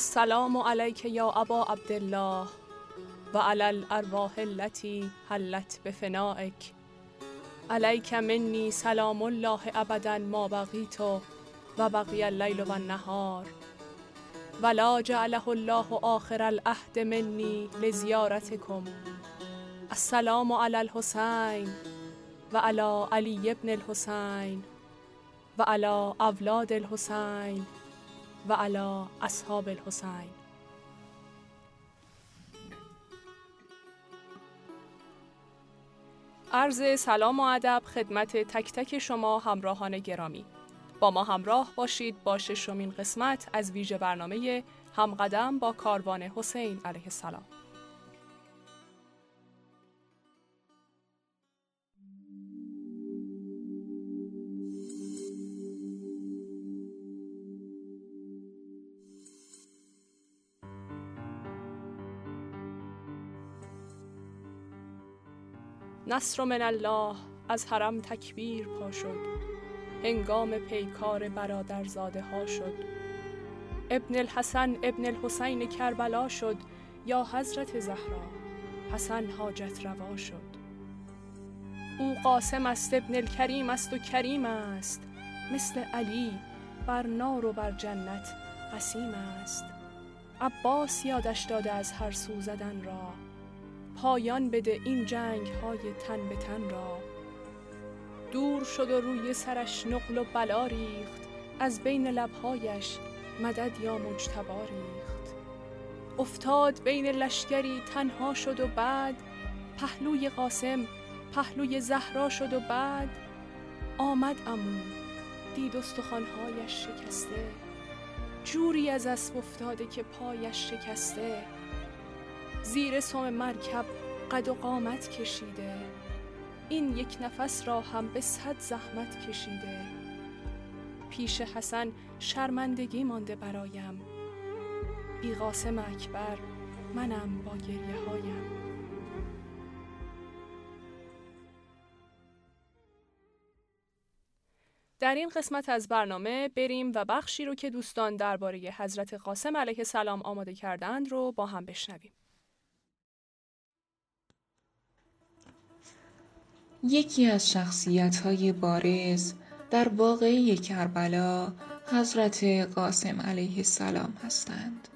السلام علیک یا ابا عبدالله و علی الارواح التي حلت بفنائک علیک منی سلام الله ابدا ما بقیت و بقی اللیل و النهار. ولا جعله الله آخر العهد منی لزیارتکم السلام علی الحسین و علی علی ابن الحسین و علی اولاد الحسین. و علی اصحاب الحسین. عرض سلام و ادب خدمت تک تک شما همراهان گرامی. با ما همراه باشید با ششمین قسمت از ویژه برنامه همقدم با کاروان حسین علیه السلام. نصر من الله از حرم تکبیر پا شد. هنگام پیکار برادرزاده ها شد. ابن الحسن ابن الحسین کربلا شد یا حضرت زهرا. حسن حاجت روا شد. او قاسم است ابن الکریم است و کریم است. مثل علی بر نار و بر جنت قسیم است. عباس یادش داده از هر سو زدن را. پایان بده این جنگ های تن به تن را. دور شد و روی سرش نقل و بلا ریخت. از بین لبهایش مدد یا مجتبا ریخت. افتاد بین لشکری تنها شد و بعد پهلوی قاسم پهلوی زهرا شد و بعد. آمد امو دید استخوانهایش شکسته. جوری از اسب افتاده که پایش شکسته. زیر سم مرکب قد و قامت کشیده. این یک نفس را هم به صد زحمت کشیده. پیش حسن شرمندگی مانده برایم. بی قاسم اکبر منم با گریه هایم. در این قسمت از برنامه بریم و بخشی رو که دوستان درباره حضرت قاسم علیه السلام آماده کردند رو با هم بشنویم. یکی از شخصیت‌های بارز در واقعه کربلا حضرت قاسم علیه السلام هستند.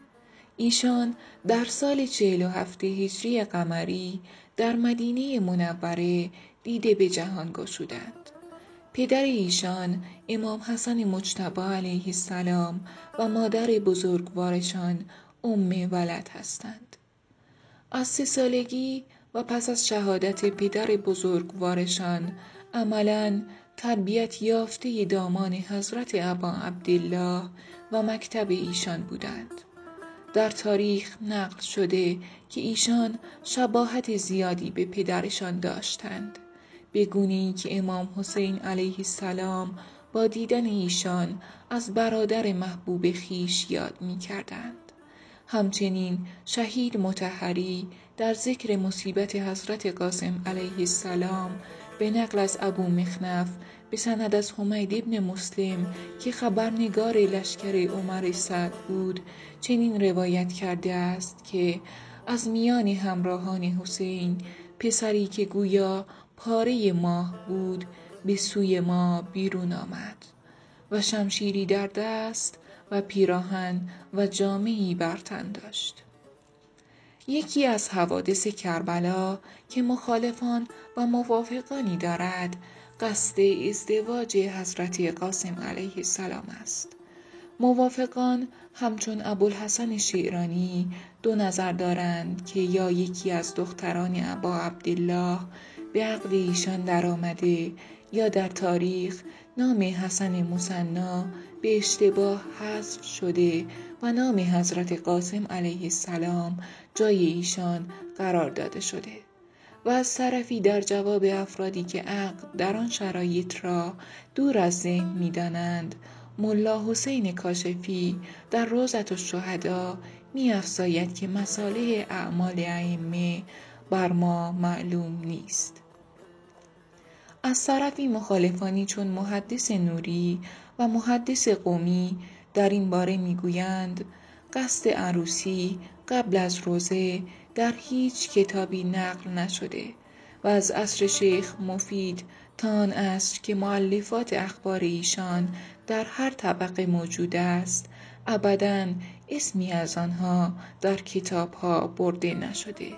ایشان در سال 47 هجری قمری در مدینه منوره دیده به جهان گشودند. پدر ایشان امام حسن مجتبی علیه السلام و مادر بزرگوارشان ام ولد هستند. از سه سالگی و پس از شهادت پدر بزرگوارشان عملا تربیت یافته دامان حضرت ابا عبدالله و مکتب ایشان بودند. در تاریخ نقل شده که ایشان شباهت زیادی به پدرشان داشتند. به که امام حسین علیه السلام با دیدن ایشان از برادر محبوب خیش یاد می کردند. همچنین شهید متحری در ذکر مصیبت حضرت قاسم علیه السلام به نقل از ابو مخنف به سند از حمید ابن مسلم که خبرنگار لشکر عمر سعد بود چنین روایت کرده است که از میان همراهان حسین پسری که گویا پاره ماه بود به سوی ما بیرون آمد و شمشیری در دست و پیراهن و جامعی بر تن داشت. یکی از حوادث کربلا که مخالفان و موافقانی دارد قصد ازدواج حضرت قاسم علیه السلام است. موافقان همچون ابوالحسن شیرانی دو نظر دارند که یا یکی از دختران ابا عبدالله به عقد ایشان درآمده یا در تاریخ نام حسن مصنا به اشتباه حذف شده و نام حضرت قاسم علیه السلام جای ایشان قرار داده شده و از طرفی در جواب افرادی که عقد در آن شرایط را دور از ذهن می‌دانند ملا حسین کاشفی در روزت و شهدا می افزاید که مساله اعمال ائمه بر ما معلوم نیست. از طرفی مخالفانی چون محدث نوری و محدث قومی در این باره می‌گویند قصد عروسی قبل از روزه در هیچ کتابی نقل نشده و از عصر شیخ مفید تا آن است که معلفات اخبار ایشان در هر طبقه موجود است ابدا اسمی از آنها در کتابها برده نشده.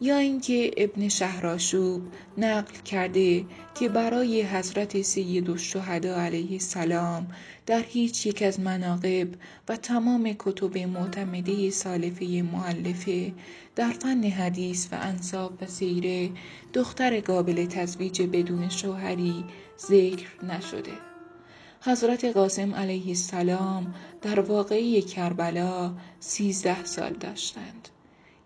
یا اینکه ابن شهراشوب نقل کرده که برای حضرت سید الشهدا علیه السلام در هیچ یک از مناقب و تمام کتب معتمده سالفه معلفه در فن حدیث و انصاب و سیره دختر قابل تزویج بدون شوهری ذکر نشده. حضرت قاسم علیه السلام در واقعی کربلا سیزده سال داشتند.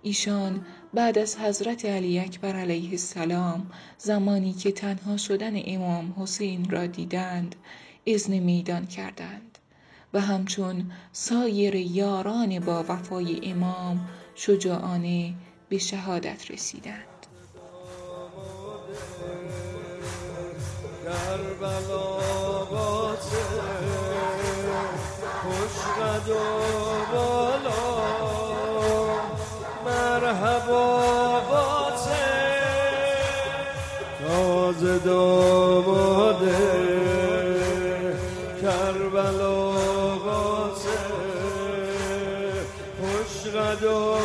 ایشان بعد از حضرت علی اکبر علیه السلام زمانی که تنها شدن امام حسین را دیدند اذن میدان کردند و همچون سایر یاران با وفای امام شجاعانه به شهادت رسیدند. مرحبا تازه داماده کربلا قاسه خوش قد و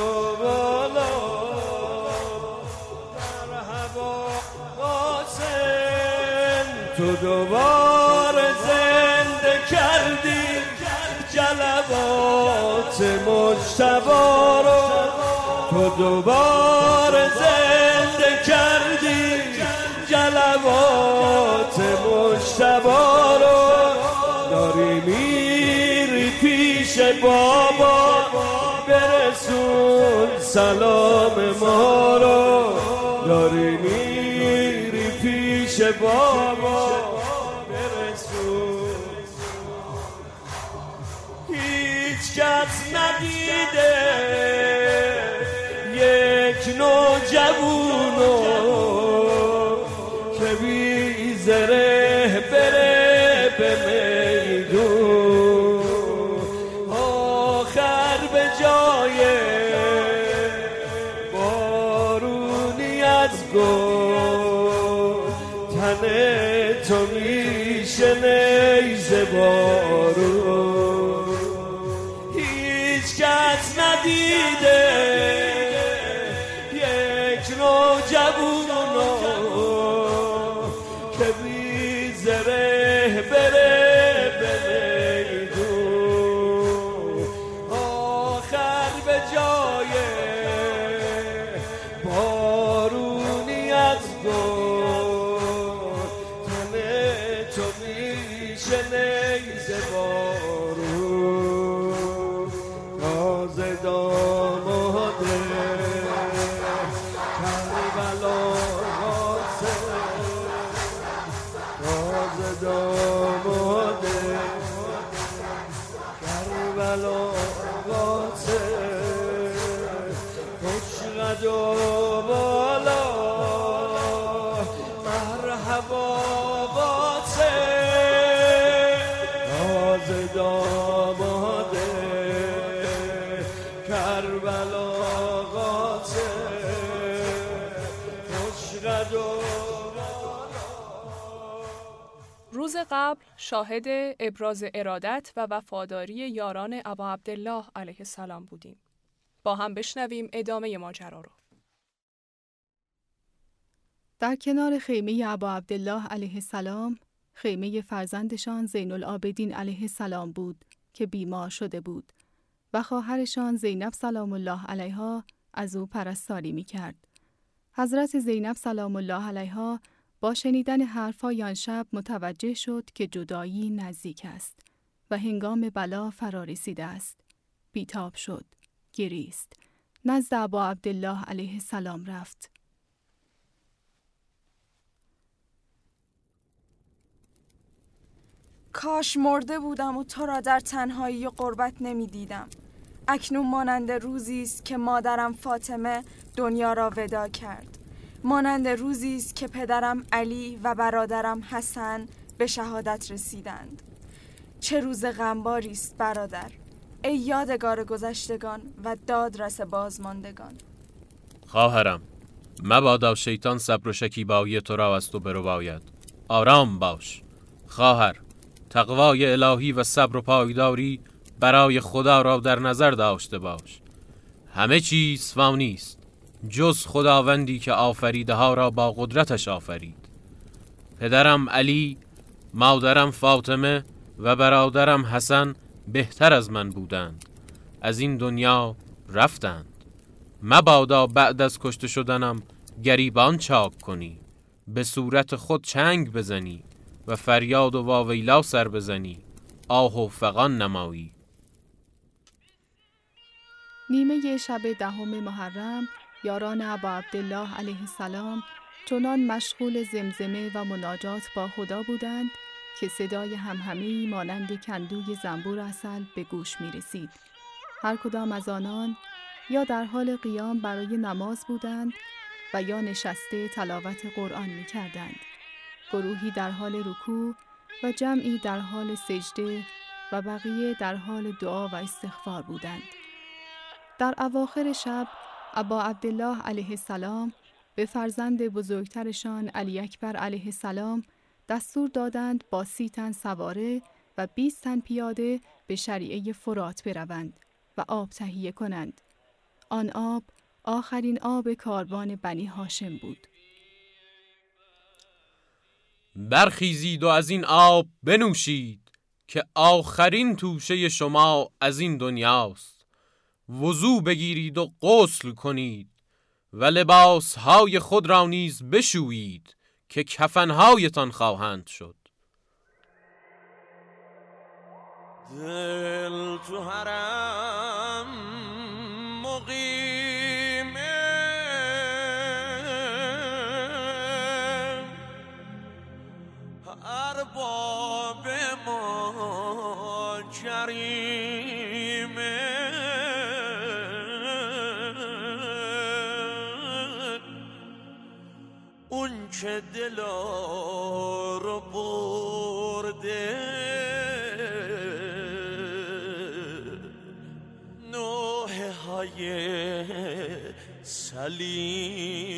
بالا مرحبا قاسم. تو دوباره زنده کردی جلبات مجتبا رو. تو دوباره زنده کردی جلوات مشتبا رو داری میری پیش بابا. برسون سلام ما رو داری میری پیش بابا. برسون. هیچ کس ندیده بارون. هیچ کس ندیده روز قبل شاهد ابراز ارادت و وفاداری یاران ابا عبدالله علیه السلام بودیم. با هم بشنویم ادامه ماجرا رو. در کنار خیمه ابا عبدالله علیه السلام خیمه فرزندشان زین العابدین علیه السلام بود که بیمار شده بود و خواهرشان زینب سلام الله علیها از او پرستاری می کرد. حضرت زینب سلام الله علیها شنیدن حرفهای آن شب متوجه شد که جدایی نزدیک است و هنگام بلا فرا رسیده است. بیتاب شد. گریست. نزد ابا عبدالله علیه السلام رفت. کاش مرده بودم و تو را در تنهایی و قربت نمی دیدم. اکنون مانند روزی است که مادرم فاطمه دنیا را ودا کرد. مانند روزی است که پدرم علی و برادرم حسن به شهادت رسیدند. چه روز غمباری است برادر. ای یادگار گذشتگان و دادرس بازماندگان. خواهرم مبادا شیطان صبر و شکیبایی تو را از تو باید آرام باش. خواهر تقوای الهی و صبر و پایداری برای خدا را در نظر داشته باش. همه چیز فانی است. جز خداوندی که آفریده ها را با قدرتش آفرید. پدرم علی مادرم فاطمه و برادرم حسن بهتر از من بودند. از این دنیا رفتند. مبادا بعد از کشته شدنم گریبان چاک کنی. به صورت خود چنگ بزنی و فریاد و واویلا سر بزنی. آه و فقان نمایی. نیمه شب دهم محرم یاران ابا عبدالله علیه السلام چنان مشغول زمزمه و مناجات با خدا بودند که صدای همهمی مانند کندوی زنبور اصل به گوش می رسید. هر کدام از آنان یا در حال قیام برای نماز بودند و یا نشسته تلاوت قرآن می کردند. گروهی در حال رکوع و جمعی در حال سجده و بقیه در حال دعا و استغفار بودند. در اواخر شب ابا عبدالله علیه السلام به فرزند بزرگترشان علی اکبر علیه السلام دستور دادند با سی تن سواره و 20 تن پیاده به شریعه فرات بروند و آب تهیه کنند. آن آب آخرین آب کاروان بنی هاشم بود. برخیزید و از این آب بنوشید که آخرین توشه شما از این دنیاست. وضوع بگیرید و غسل کنید و لباس های خود را نیز بشویید که کفنهایتان خواهند شد. دل تو حرم دلا رو برده. های سلیمه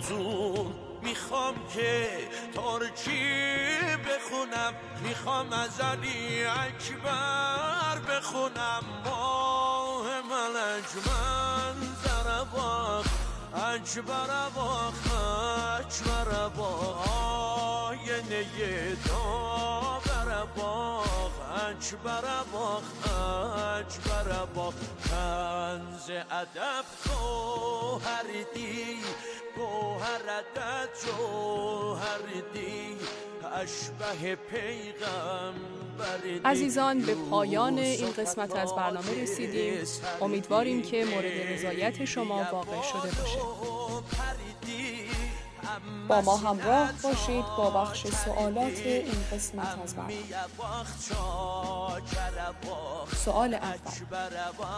براتون می‌خوام که تارچی بخونم. می‌خوام از علی اکبر بخونم. ماه من زرباخ اکبر باخ اکبر باخ آینه داور باخ اکبر باخ اکبر باخ کنز ادب گوهر دی گوهر عدد جوهر دی اشبه پیغمبر عزیزان به پایان این قسمت از برنامه رسیدیم. امیدواریم که مورد رضایت شما واقع شده باشه. با ما همراه باشید با بخش سوالات این قسمت از برنامه. سوال اول.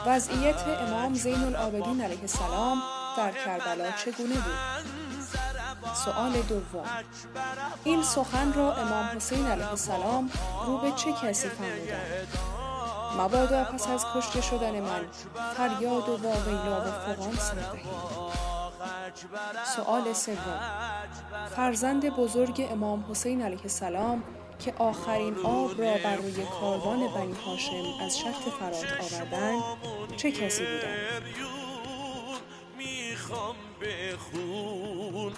وضعیت امام زین العابدین علیه السلام در کربلا چگونه بود؟ سوال دوم. این سخن را امام حسین علیه السلام رو به چه کسی فرمودند؟ مبادا پس از کشته شدن من فریاد و واویلا و فغان سر سوال سوم. فرزند بزرگ امام حسین علیه السلام که آخرین آب را بر روی کاروان بنی هاشم از شخت فرات آوردند چه کسی بودند؟ می‌خوام بخونم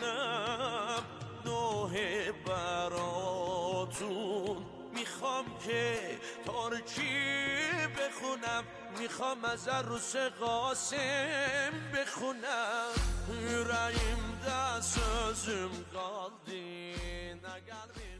نوه براتون. می‌خوام که تارکی بخونم. می‌خوام از عروس قاسم بخونم. yüreğimde sözüm kaldı ne